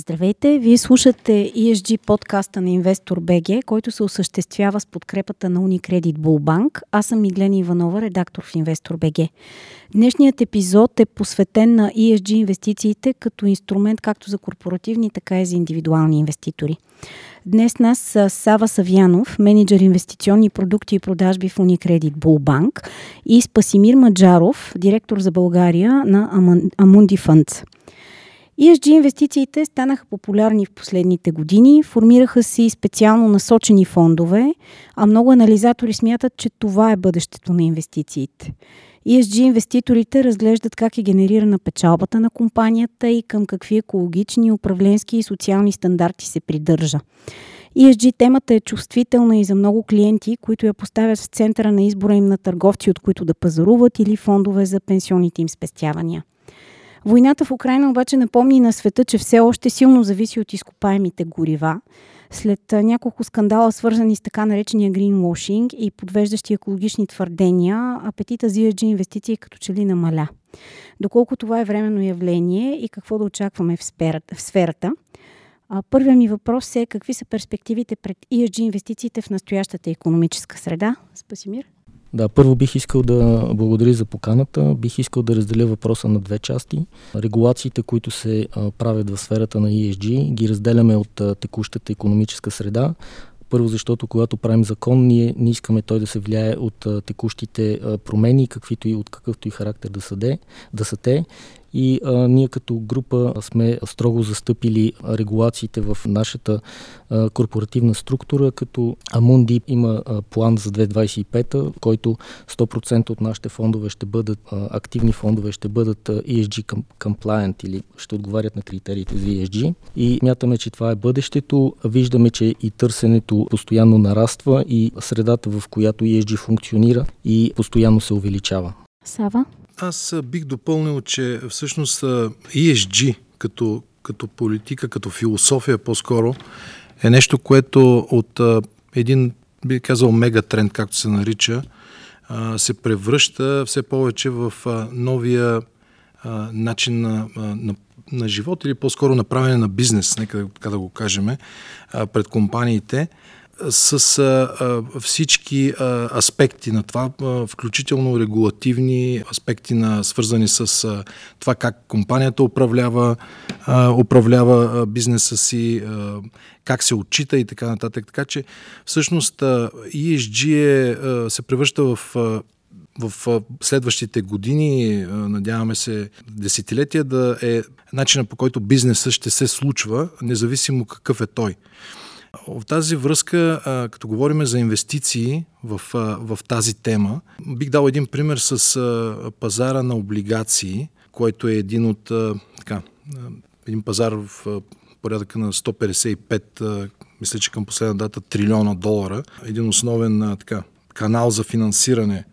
Здравейте! Вие слушате ESG подкаста на Инвестор БГ, който се осъществява с подкрепата на Unicredit Bullbank. Аз съм Миглена Иванова, редактор в Инвестор БГ. Днешният епизод е посветен на ESG инвестициите като инструмент както за корпоративни, така и за индивидуални инвеститори. Днес нас са Сава Савянов, менеджер инвестиционни продукти и продажби в Unicredit Bullbank и Спасимир Маджаров, директор за България на Амунди Funds. ESG инвестициите станаха популярни в последните години, формираха си специално насочени фондове, а много анализатори смятат, че това е бъдещето на инвестициите. ESG инвеститорите разглеждат как е генерирана печалбата на компанията и към какви екологични, управленски и социални стандарти се придържа. ESG темата е чувствителна и за много клиенти, които я поставят в центъра на избора им на търговци, от които да пазаруват или фондове за пенсионните им спестявания. Войната в Украина обаче напомни на света, че все още силно зависи от изкопаемите горива. След няколко скандала, свързани с така наречения greenwashing и подвеждащи екологични твърдения, апетита за ESG инвестиции като че ли намаля. Доколко това е временно явление и какво да очакваме в сферата. Първият ми въпрос е какви са перспективите пред ESG инвестициите в настоящата економическа среда? Спасимир? Да, първо бих искал да благодаря за поканата. Бих искал да разделя въпроса на две части. Регулациите, които се правят в сферата на ESG, ги разделяме от текущата економическа среда. Първо, защото когато правим закон, ние не искаме той да се влияе от текущите промени, каквито и от какъвто и характер да са, де, да са те и а, ние като група сме строго застъпили регулациите в нашата а, корпоративна структура, като Амунди има а, план за 2025, който 100% от нашите фондове ще бъдат, а, активни фондове ще бъдат а, ESG compliant или ще отговарят на критериите за ESG и мятаме, че това е бъдещето. Виждаме, че и търсенето постоянно нараства и средата, в която ESG функционира и постоянно се увеличава. Сава? Аз бих допълнил, че всъщност ESG като, като политика, като философия по-скоро е нещо, което от един, би казал, мегатренд, както се нарича, се превръща все повече в новия начин на, на, на живот или по-скоро направене на бизнес, нека така да го кажем, пред компаниите с а, а, всички а, аспекти на това, а, включително регулативни аспекти, на, свързани с а, това как компанията управлява, а, управлява а, бизнеса си, а, как се отчита и така нататък. Така че всъщност а, ESG е, а, се превръща в а, в следващите години, надяваме се десетилетия, да е начина по който бизнесът ще се случва, независимо какъв е той. В тази връзка, като говорим за инвестиции в, в тази тема, бих дал един пример с пазара на облигации, който е един от така, един пазар в порядъка на 155, мисля, че към последна дата, трилиона долара. Един основен така, канал за финансиране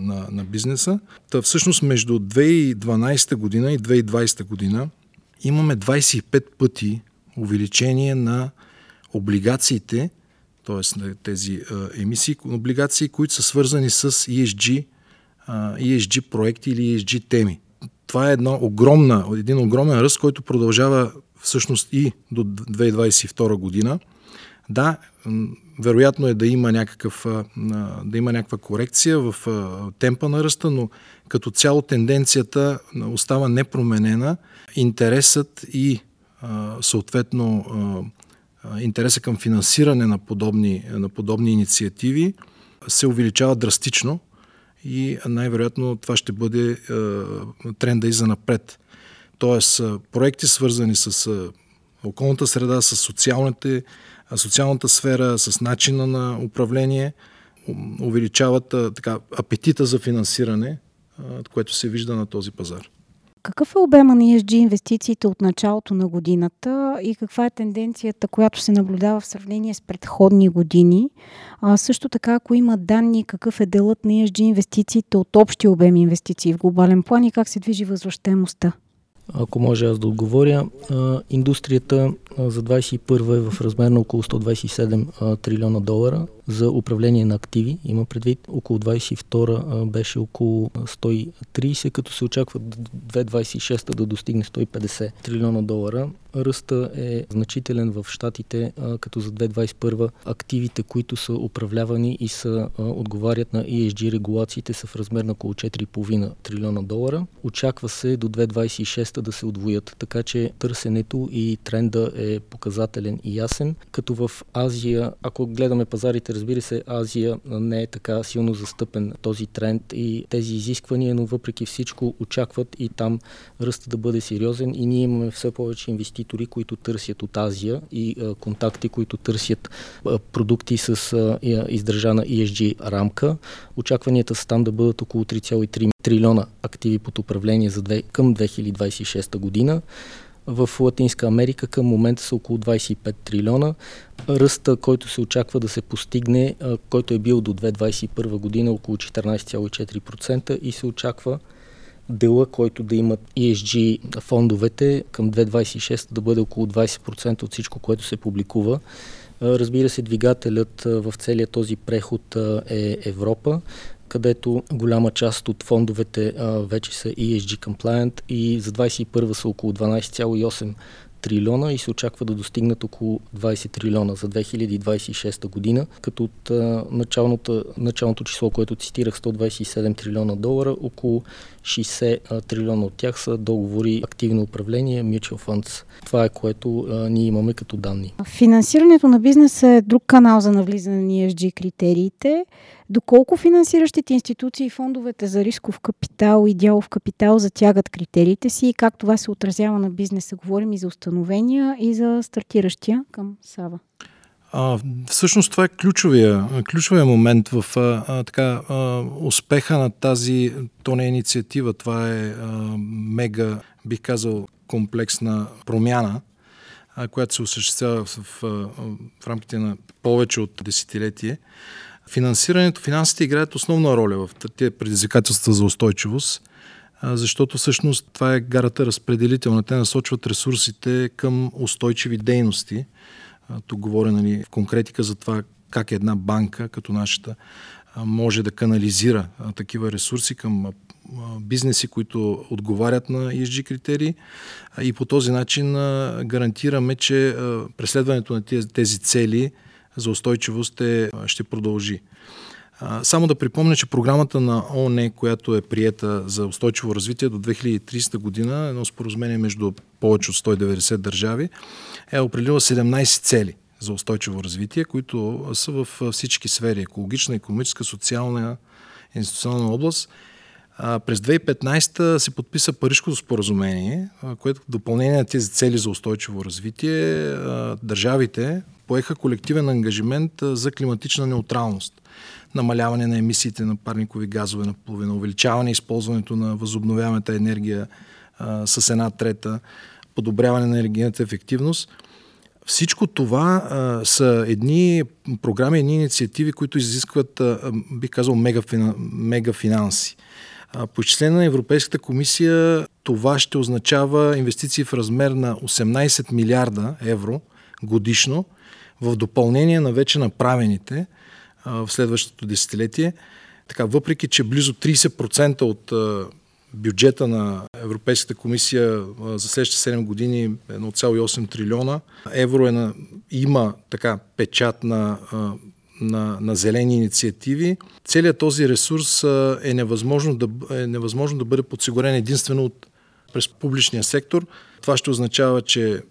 на, на бизнеса. Та всъщност между 2012 година и 2020 година имаме 25 пъти увеличение на облигациите, т.е. тези а, емисии, облигации, които са свързани с ESG, ESG проекти или ESG теми. Това е една огромна, един огромен ръст, който продължава всъщност и до 2022 година. Да, вероятно е да има, някакъв, да има някаква корекция в темпа на ръста, но като цяло тенденцията остава непроменена. Интересът и съответно интереса към финансиране на подобни, на подобни инициативи се увеличава драстично и най-вероятно това ще бъде тренда и за напред. Тоест, проекти свързани с околната среда, с социалните, социалната сфера, с начина на управление, увеличават така, апетита за финансиране, което се вижда на този пазар. Какъв е обема на ESG инвестициите от началото на годината и каква е тенденцията, която се наблюдава в сравнение с предходни години? А, също така, ако има данни, какъв е делът на ESG инвестициите от общия обем инвестиции в глобален план и как се движи възвръщаемостта? Ако може аз да отговоря, индустрията за 21 е в размер на около 127 трилиона долара за управление на активи. Има предвид около 22 беше около 130, като се очаква 2026 да достигне 150 трилиона долара. Ръста е значителен в Штатите, като за 2021 активите, които са управлявани и са отговарят на ESG регулациите са в размер на около 4,5 трилиона долара. Очаква се до 2026 да се отвоят, така че търсенето и тренда е показателен и ясен, като в Азия, ако гледаме пазарите, разбира се, Азия не е така силно застъпен този тренд и тези изисквания, но въпреки всичко очакват и там ръста да бъде сериозен и ние имаме все повече инвеститори, които търсят от Азия и контакти, които търсят продукти с издържана ESG рамка. Очакванията са там да бъдат около 3,3 трилиона активи под управление за две, към 2026 година. В Латинска Америка към момента са около 25 трилиона. Ръста, който се очаква да се постигне, който е бил до 2021 година около 14,4% и се очаква дела, който да имат ESG фондовете към 2026 да бъде около 20% от всичко, което се публикува. Разбира се, двигателят в целия този преход е Европа където голяма част от фондовете а, вече са ESG compliant и за 2021 са около 12,8 трилиона и се очаква да достигнат около 20 трилиона за 2026 година, като от а, началното, началното число, което цитирах 127 трилиона долара, около 60 а, трилиона от тях са договори активно управление, mutual funds. Това е което а, ние имаме като данни. Финансирането на бизнеса е друг канал за навлизане на ESG критериите. Доколко финансиращите институции и фондовете за рисков капитал и дялов капитал затягат критериите си и как това се отразява на бизнеса? Говорим и за установения и за стартиращия към Сава. А, всъщност това е ключовия, ключовия момент в а, така, а, успеха на тази, то не е инициатива, това е а, мега, бих казал, комплексна промяна, а, която се осъществява в, в, в рамките на повече от десетилетие. Финансирането, финансите играят основна роля в тези предизвикателства за устойчивост, защото всъщност това е гарата разпределителна. Те насочват ресурсите към устойчиви дейности. Тук говоря нали, в конкретика за това как една банка, като нашата, може да канализира такива ресурси към бизнеси, които отговарят на ESG критерии и по този начин гарантираме, че преследването на тези цели – за устойчивост е, ще продължи. Само да припомня, че програмата на ООН, която е приета за устойчиво развитие до 2030 година, едно споразумение между повече от 190 държави, е определила 17 цели за устойчиво развитие, които са в всички сфери екологична, економическа, социална, институционална област. През 2015 се подписа Парижското споразумение, което в допълнение на тези цели за устойчиво развитие държавите поеха колективен ангажимент за климатична неутралност. Намаляване на емисиите на парникови газове на половина, увеличаване използването на възобновяемата енергия а, с една трета, подобряване на енергийната ефективност. Всичко това а, са едни програми, едни инициативи, които изискват, а, бих казал, мегафина, мегафинанси. По изчисление на Европейската комисия това ще означава инвестиции в размер на 18 милиарда евро годишно – в допълнение на вече направените в следващото десетилетие. Така, въпреки, че близо 30% от бюджета на Европейската комисия за следващите 7 години 1,8 трилиона евро е на, има така печат на, на, на зелени инициативи. Целият този ресурс е, невъзможно да, е невъзможно да бъде подсигурен единствено от, през публичния сектор. Това ще означава, че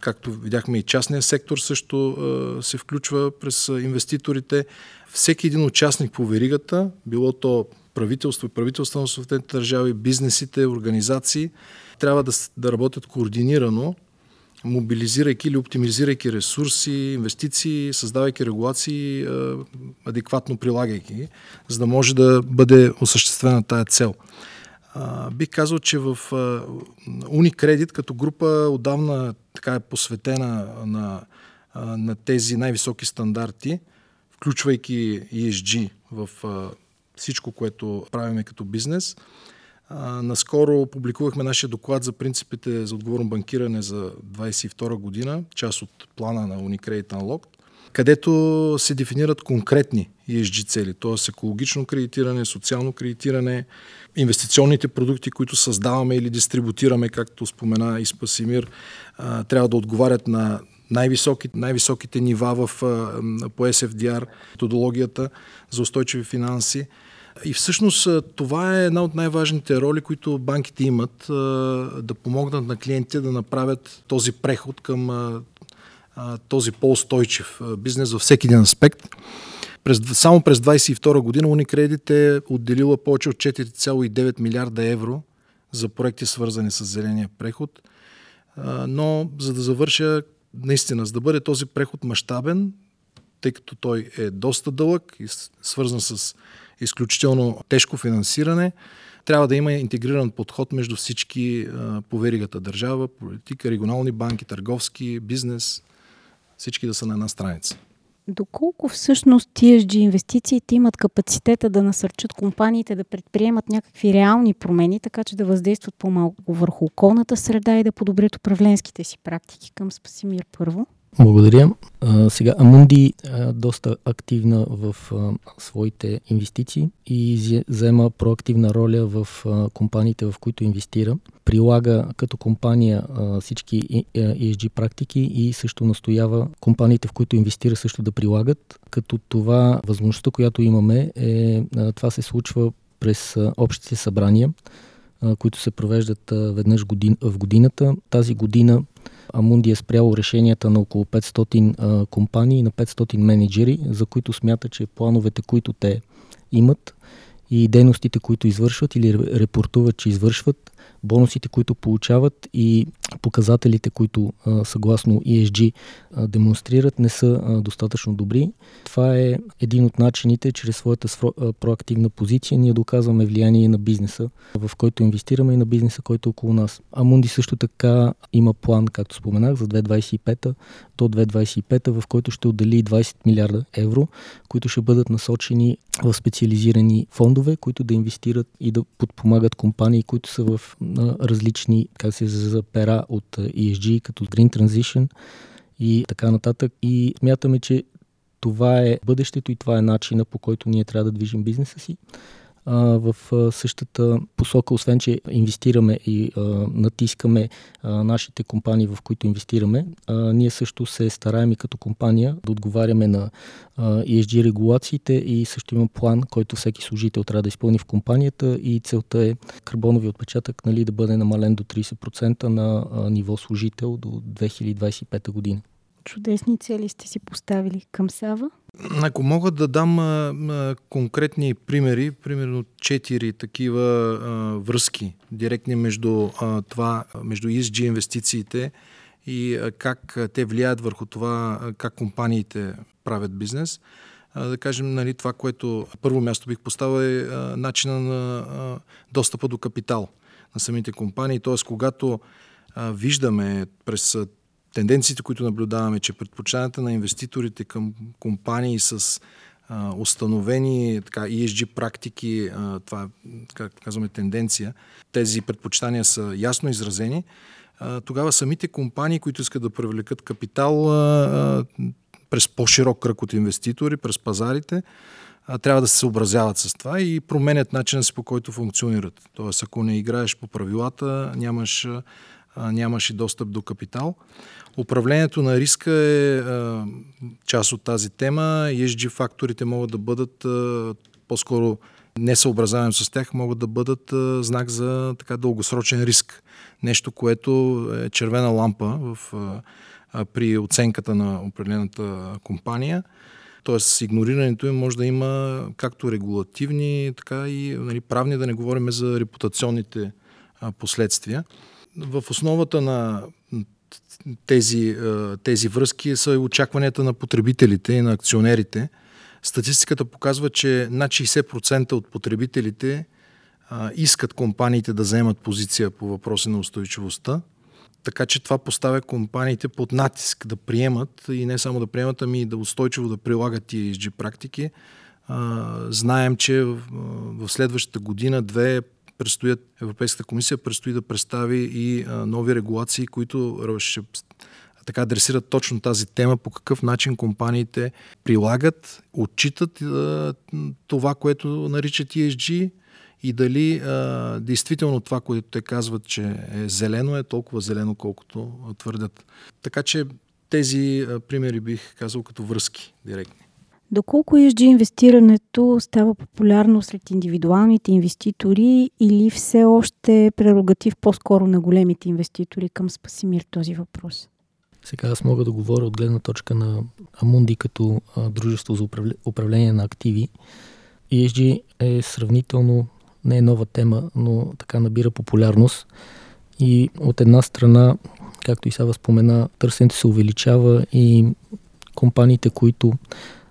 Както видяхме и частния сектор също се включва през инвеститорите. Всеки един участник по веригата, било то правителство и правителство на съответните държави, бизнесите, организации, трябва да, да работят координирано, мобилизирайки или оптимизирайки ресурси, инвестиции, създавайки регулации, адекватно прилагайки, за да може да бъде осъществена тая цел. А, бих казал, че в Unicredit като група отдавна така е посветена на, на тези най-високи стандарти, включвайки ESG в всичко, което правиме като бизнес. А, наскоро публикувахме нашия доклад за принципите за отговорно банкиране за 2022 година, част от плана на Unicredit Unlocked, където се дефинират конкретни ESG цели, т.е. екологично кредитиране, социално кредитиране, инвестиционните продукти, които създаваме или дистрибутираме, както спомена и Спасимир, трябва да отговарят на най-високи, най-високите нива в, по SFDR, методологията за устойчиви финанси. И всъщност това е една от най-важните роли, които банките имат да помогнат на клиентите да направят този преход към този по-устойчив бизнес във всеки един аспект. През, само през 2022 година Unicredit е отделила повече от 4,9 милиарда евро за проекти свързани с зеления преход. Но за да завърша, наистина, за да бъде този преход мащабен, тъй като той е доста дълъг и свързан с изключително тежко финансиране, трябва да има интегриран подход между всички по веригата държава, политика, регионални банки, търговски, бизнес, всички да са на една страница. Доколко всъщност TSG инвестициите имат капацитета да насърчат компаниите да предприемат някакви реални промени, така че да въздействат по-малко върху околната среда и да подобрят управленските си практики към Спасимир първо? Благодаря. А, сега Амунди е доста активна в а, своите инвестиции и заема проактивна роля в а, компаниите, в които инвестира. Прилага като компания а, всички ESG практики и също настоява компаниите, в които инвестира също да прилагат. Като това възможността, която имаме е а, това се случва през а, общите събрания, които се провеждат веднъж в годината. Тази година Амунди е спряло решенията на около 500 а, компании на 500 менеджери, за които смята, че плановете, които те имат и дейностите, които извършват или репортуват, че извършват, бонусите, които получават и показателите, които съгласно ESG демонстрират, не са достатъчно добри. Това е един от начините, чрез своята проактивна позиция, ние доказваме влияние на бизнеса, в който инвестираме и на бизнеса, който е около нас. Амунди също така има план, както споменах, за 2025 до 2025, в който ще отдели 20 милиарда евро, които ще бъдат насочени в специализирани фондове, които да инвестират и да подпомагат компании, които са в различни, как се за пера от ESG, като Green Transition и така нататък. И смятаме, че това е бъдещето и това е начина по който ние трябва да движим бизнеса си в същата посока, освен че инвестираме и натискаме нашите компании, в които инвестираме, ние също се стараем и като компания да отговаряме на ESG регулациите и също има план, който всеки служител трябва да изпълни в компанията и целта е карбонови отпечатък нали, да бъде намален до 30% на ниво служител до 2025 година. Чудесни цели сте си поставили към Сава. Ако мога да дам а, а, конкретни примери, примерно четири такива а, връзки, директни между а, това, между ESG инвестициите и а, как те влияят върху това, а, как компаниите правят бизнес. А, да кажем, нали, това, което първо място бих поставил е а, начина на а, достъпа до капитал на самите компании. Т.е. когато а, виждаме през тенденциите, които наблюдаваме, че предпочитанията на инвеститорите към компании с а, установени така, ESG практики, а, това как казваме тенденция, тези предпочитания са ясно изразени, а, тогава самите компании, които искат да привлекат капитал а, през по-широк кръг от инвеститори, през пазарите, трябва да се съобразяват с това и променят начина си по който функционират. Тоест, ако не играеш по правилата, нямаш нямаше достъп до капитал. Управлението на риска е част от тази тема. ESG факторите могат да бъдат по-скоро не съобразявам с тях, могат да бъдат знак за така дългосрочен риск. Нещо, което е червена лампа в, при оценката на определената компания. Тоест, игнорирането им може да има както регулативни, така и нали, правни, да не говорим за репутационните последствия в основата на тези, тези връзки са и очакванията на потребителите и на акционерите. Статистиката показва, че над 60% от потребителите искат компаниите да заемат позиция по въпроси на устойчивостта. Така че това поставя компаниите под натиск да приемат и не само да приемат, ами да устойчиво да прилагат ESG практики. знаем, че в следващата година, две, предстоят, Европейската комисия предстои да представи и нови регулации, които ще така адресират точно тази тема, по какъв начин компаниите прилагат, отчитат това, което наричат ESG и дали а, действително това, което те казват, че е зелено, е толкова зелено, колкото твърдят. Така че тези а, примери бих казал като връзки директни. Доколко ESG инвестирането става популярно сред индивидуалните инвеститори или все още е прерогатив по-скоро на големите инвеститори към Спасимир този въпрос? Сега аз мога да говоря от гледна точка на Амунди като дружество за управление на активи. ESG е сравнително, не е нова тема, но така набира популярност. И от една страна, както и сега спомена, търсенето се увеличава и компаниите, които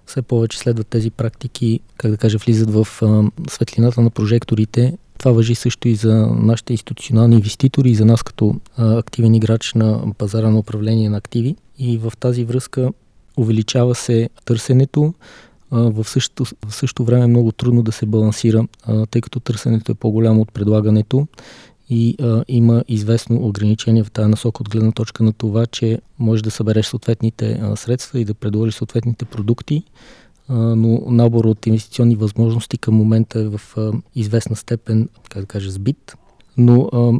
все повече следват тези практики, как да кажа, влизат в а, светлината на прожекторите. Това въжи също и за нашите институционални инвеститори и за нас като а, активен играч на пазара на управление на активи. И в тази връзка увеличава се търсенето, в същото, в същото време е много трудно да се балансира, тъй като търсенето е по-голямо от предлагането и а, има известно ограничение в тази насока от гледна точка на това, че може да събереш съответните а, средства и да предложиш съответните продукти, а, но набор от инвестиционни възможности към момента е в а, известна степен, как да кажа, сбит. Но а,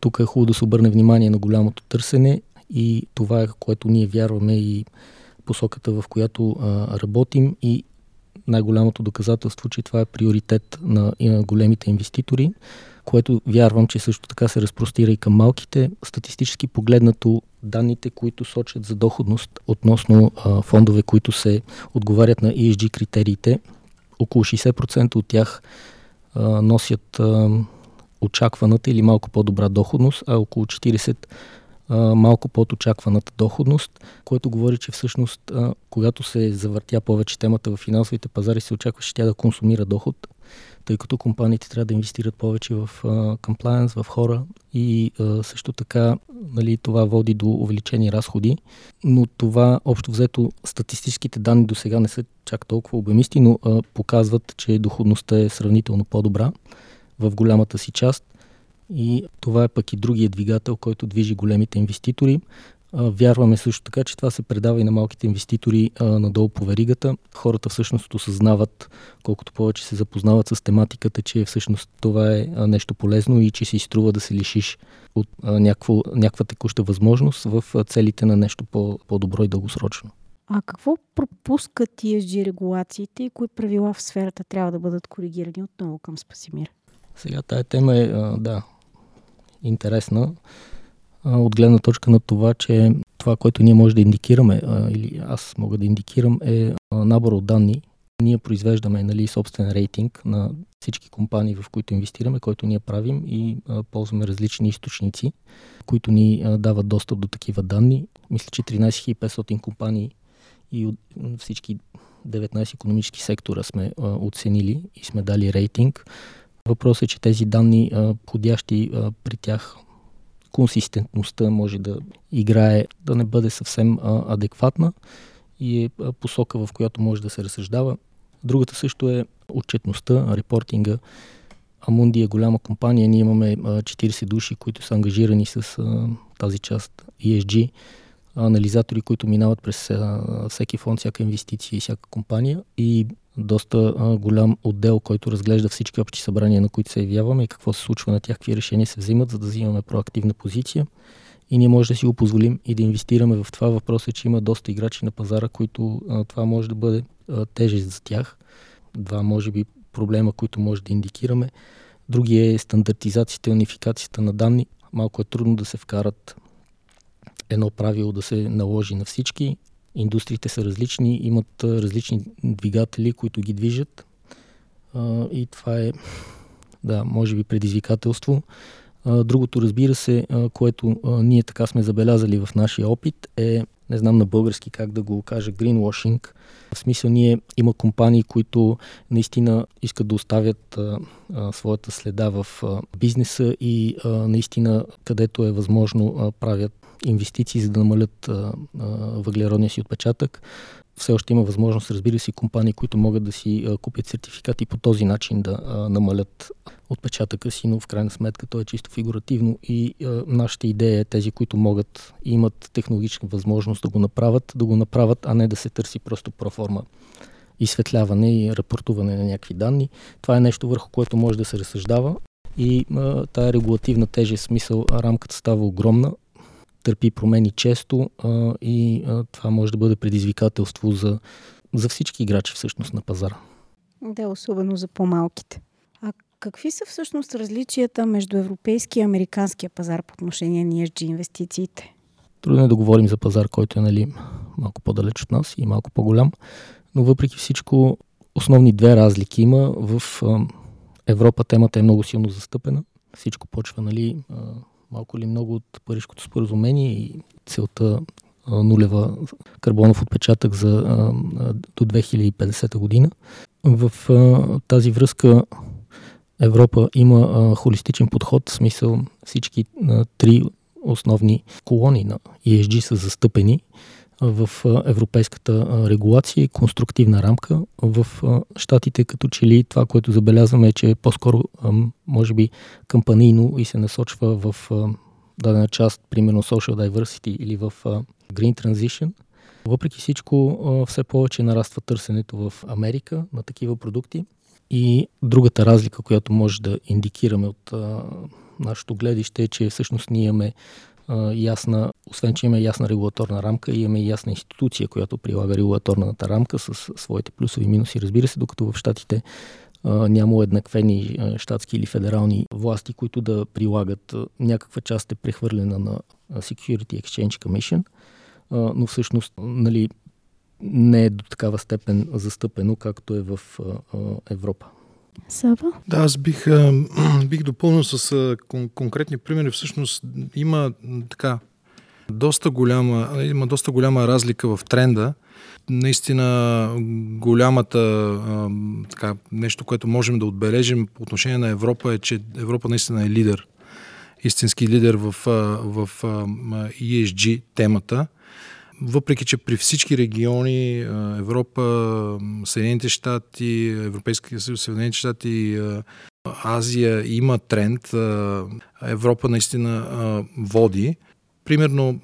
тук е хубаво да се обърне внимание на голямото търсене и това е което ние вярваме и посоката, в която а, работим и най-голямото доказателство, че това е приоритет на, на големите инвеститори което вярвам, че също така се разпростира и към малките. Статистически погледнато данните, които сочат за доходност относно а, фондове, които се отговарят на ESG критериите, около 60% от тях а, носят а, очакваната или малко по-добра доходност, а около 40% а, малко под очакваната доходност, което говори, че всъщност, когато се завъртя повече темата в финансовите пазари, се очакваше тя да консумира доход, тъй като компаниите трябва да инвестират повече в комплайенс, в хора и също така нали, това води до увеличени разходи, но това общо взето статистическите данни до сега не са чак толкова обемисти, но показват, че доходността е сравнително по-добра в голямата си част и това е пък и другия двигател, който движи големите инвеститори. Вярваме също така, че това се предава и на малките инвеститори а, надолу по веригата. Хората всъщност осъзнават, колкото повече се запознават с тематиката, че всъщност това е а, нещо полезно и че си струва да се лишиш от а, някакво, някаква текуща възможност в а, целите на нещо по, по-добро и дългосрочно. А какво пропускат ESG регулациите и кои правила в сферата трябва да бъдат коригирани отново към Спасимир? Сега тая тема е, а, да, интересна от гледна точка на това, че това, което ние може да индикираме, или аз мога да индикирам, е набор от данни. Ние произвеждаме нали, собствен рейтинг на всички компании, в които инвестираме, който ние правим и ползваме различни източници, които ни дават достъп до такива данни. Мисля, че 13500 компании и от всички 19 економически сектора сме а, оценили и сме дали рейтинг. Въпросът е, че тези данни, а, подящи а, при тях консистентността може да играе, да не бъде съвсем а, адекватна и е посока, в която може да се разсъждава. Другата също е отчетността, репортинга. Амунди е голяма компания, ние имаме а, 40 души, които са ангажирани с а, тази част ESG, анализатори, които минават през а, всеки фонд, всяка инвестиция и всяка компания и доста голям отдел, който разглежда всички общи събрания, на които се явяваме и какво се случва на тях, какви решения се взимат, за да взимаме проактивна позиция. И ние може да си го позволим и да инвестираме в това. Въпросът е, че има доста играчи на пазара, които това може да бъде тежест за тях. Два, може би, проблема, които може да индикираме. Другия е стандартизацията и унификацията на данни. Малко е трудно да се вкарат едно правило да се наложи на всички индустриите са различни, имат различни двигатели, които ги движат. И това е, да, може би предизвикателство. Другото, разбира се, което ние така сме забелязали в нашия опит е, не знам на български как да го кажа, greenwashing. В смисъл ние има компании, които наистина искат да оставят своята следа в бизнеса и наистина където е възможно правят инвестиции, за да намалят въглеродния си отпечатък. Все още има възможност, разбира се, компании, които могат да си купят сертификати по този начин да намалят отпечатъка си, но в крайна сметка то е чисто фигуративно и а, нашата идея е тези, които могат и имат технологична възможност да го направят, да го направят, а не да се търси просто проформа изсветляване и рапортуване на някакви данни. Това е нещо върху което може да се разсъждава и а, тая регулативна тежест, смисъл, рамката става огромна, търпи промени често а, и а, това може да бъде предизвикателство за, за всички играчи всъщност на пазара. Да, особено за по-малките. А какви са всъщност различията между европейския и американския пазар по отношение на ESG инвестициите? Трудно е да говорим за пазар, който е нали, малко по-далеч от нас и малко по-голям, но въпреки всичко основни две разлики има. В а, Европа темата е много силно застъпена. Всичко почва нали, малко или много от Парижското споразумение и целта нулева карбонов отпечатък за до 2050 година. В тази връзка Европа има холистичен подход, в смисъл всички три основни колони на ESG са застъпени в европейската регулация и конструктивна рамка. В щатите като че ли това, което забелязваме е, че по-скоро може би кампанийно и се насочва в дадена част, примерно social diversity или в green transition. Въпреки всичко, все повече нараства търсенето в Америка на такива продукти. И другата разлика, която може да индикираме от нашето гледище е, че всъщност ние имаме ясна, освен че има ясна регулаторна рамка, имаме ясна институция, която прилага регулаторната рамка с своите плюсови и минуси, разбира се, докато в щатите няма уеднаквени щатски или федерални власти, които да прилагат някаква част е прехвърлена на Security Exchange Commission, но всъщност нали, не е до такава степен застъпено, както е в Европа. Сава? Да, аз бих, бих допълнил с кон- конкретни примери. Всъщност има така доста голяма, има доста голяма разлика в тренда. Наистина голямата така, нещо, което можем да отбележим по отношение на Европа е, че Европа наистина е лидер. Истински лидер в, в ESG темата въпреки че при всички региони, Европа, Съединените щати, Европейския съюз, Съединените щати, Азия има тренд, Европа наистина води. Примерно,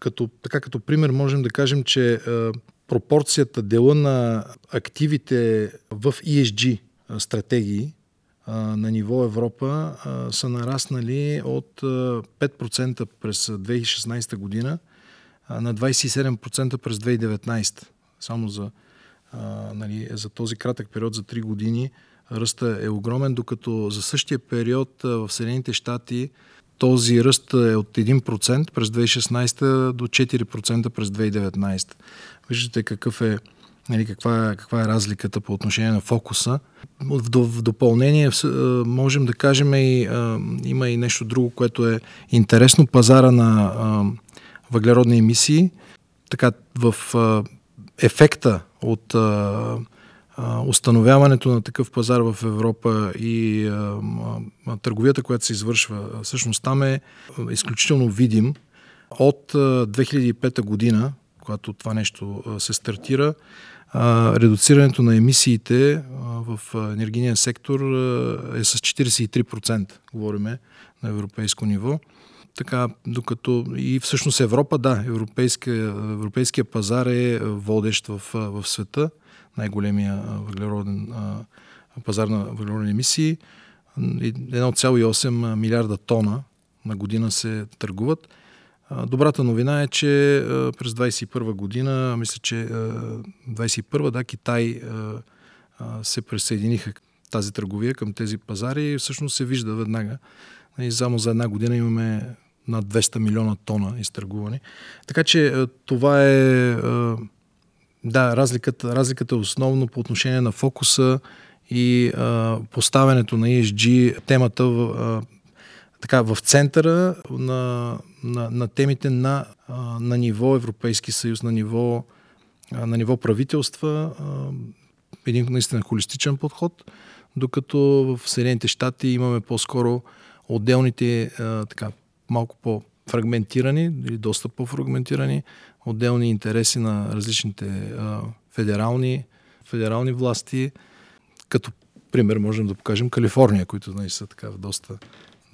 като, така като пример можем да кажем, че пропорцията, дела на активите в ESG стратегии на ниво Европа са нараснали от 5% през 2016 година на 27% през 2019. Само за, а, нали, за този кратък период, за 3 години, ръста е огромен, докато за същия период в Съединените щати този ръст е от 1% през 2016 до 4% през 2019. Виждате какъв е, нали, каква, е, каква е разликата по отношение на фокуса. В, в допълнение можем да кажем и има и нещо друго, което е интересно. Пазара на въглеродни емисии. Така, в а, ефекта от а, а, установяването на такъв пазар в Европа и а, а, търговията, която се извършва, всъщност там е изключително видим. От а, 2005 година, когато това нещо се стартира, редуцирането на емисиите в енергийния сектор е с 43%, говориме на европейско ниво. Така, докато и всъщност Европа, да, европейския, европейския пазар е водещ в, в света, най-големия въглероден пазар на въглеродни емисии. 1,8 милиарда тона на година се търгуват. Добрата новина е, че през 2021 година, мисля, че 2021 да, Китай се присъединиха тази търговия към тези пазари и всъщност се вижда веднага. И само за една година имаме над 200 милиона тона изтъргувани. Така че е, това е, е да, разликата, разликата е основно по отношение на фокуса и а, е, поставянето на ESG темата в, така, в центъра на, на, на темите на, на ниво Европейски съюз, на ниво, на ниво правителства. един наистина холистичен подход, докато в Съединените щати имаме по-скоро отделните така, малко по, фрагментирани или доста по-фрагментирани, отделни интереси на различните федерални, федерални власти, като пример можем да покажем Калифорния, които нали, са така в доста,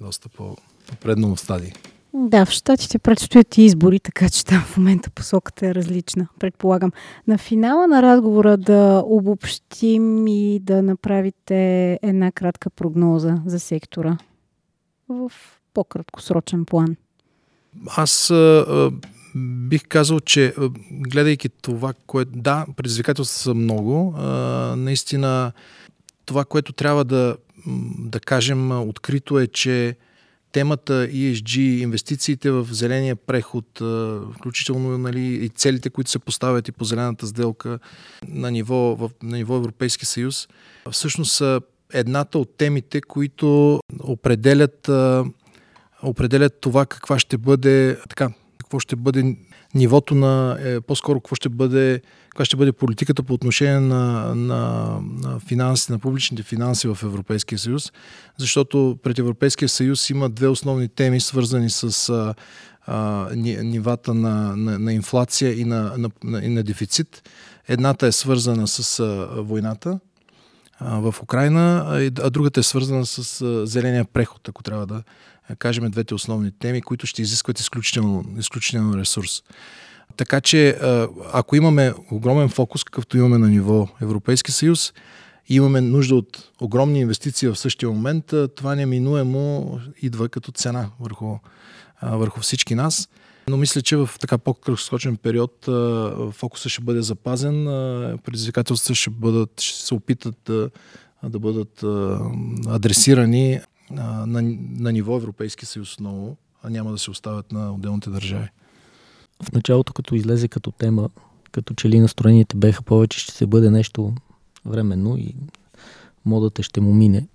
доста по-преднал стадии. Да, в щатите предстоят и избори, така че там в момента посоката е различна, предполагам. На финала на разговора да обобщим и да направите една кратка прогноза за сектора в по-краткосрочен план. Аз а, бих казал, че гледайки това, което... Да, предизвикателства са много. А, наистина, това, което трябва да, да кажем открито е, че темата ESG, инвестициите в зеления преход, включително нали, и целите, които се поставят и по зелената сделка на ниво, в, на ниво Европейски съюз, всъщност са едната от темите, които определят, определят това каква ще бъде, така, какво ще бъде нивото на, е, по-скоро какво ще бъде, каква ще бъде политиката по отношение на, на, на финанси, на публичните финанси в Европейския съюз, защото пред Европейския съюз има две основни теми, свързани с а, а, нивата на, на, на инфлация и на, на, и на дефицит. Едната е свързана с а, войната, в Украина, а другата е свързана с зеления преход, ако трябва да кажем двете основни теми, които ще изискват изключително, изключително ресурс. Така че, ако имаме огромен фокус, какъвто имаме на ниво Европейски съюз, имаме нужда от огромни инвестиции в същия момент, това неминуемо идва като цена върху, върху всички нас. Но мисля, че в така по-краткосрочен период фокусът ще бъде запазен, предизвикателствата ще, бъдат, ще се опитат да, да бъдат адресирани на, на ниво Европейски съюз отново, а няма да се оставят на отделните държави. В началото, като излезе като тема, като че ли настроените беха повече, ще се бъде нещо временно и модата ще му мине.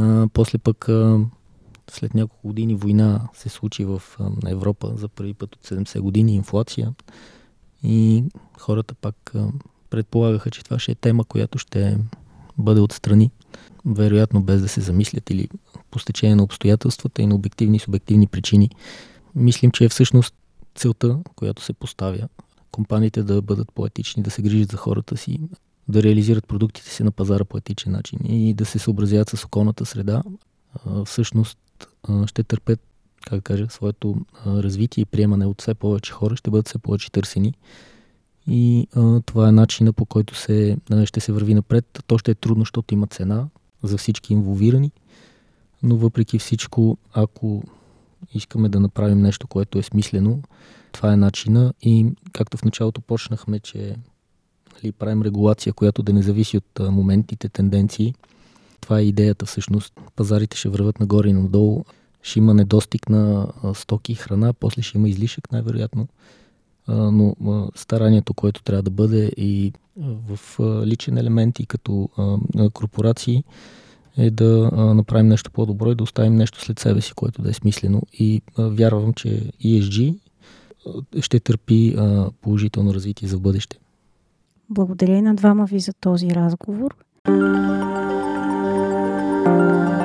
А, после пък след няколко години война се случи в Европа за първи път от 70 години, инфлация и хората пак предполагаха, че това ще е тема, която ще бъде отстрани, вероятно без да се замислят или по стечение на обстоятелствата и на обективни и субективни причини. Мислим, че е всъщност целта, която се поставя, компаниите да бъдат поетични, да се грижат за хората си, да реализират продуктите си на пазара по етичен начин и да се съобразяват с околната среда, всъщност ще търпят, как да кажа, своето развитие и приемане от все повече хора, ще бъдат все повече търсени. И а, това е начина по който се, а, ще се върви напред. То ще е трудно, защото има цена за всички инволвирани, но въпреки всичко, ако искаме да направим нещо, което е смислено, това е начина и както в началото почнахме, че нали, правим регулация, която да не зависи от а, моментите, тенденции, това е идеята всъщност. Пазарите ще върват нагоре и надолу. Ще има недостиг на стоки и храна, после ще има излишък най-вероятно. Но старанието, което трябва да бъде и в личен елемент и като корпорации, е да направим нещо по-добро и да оставим нещо след себе си, което да е смислено. И вярвам, че ESG ще търпи положително развитие за бъдеще. Благодаря и на двама ви за този разговор. thank you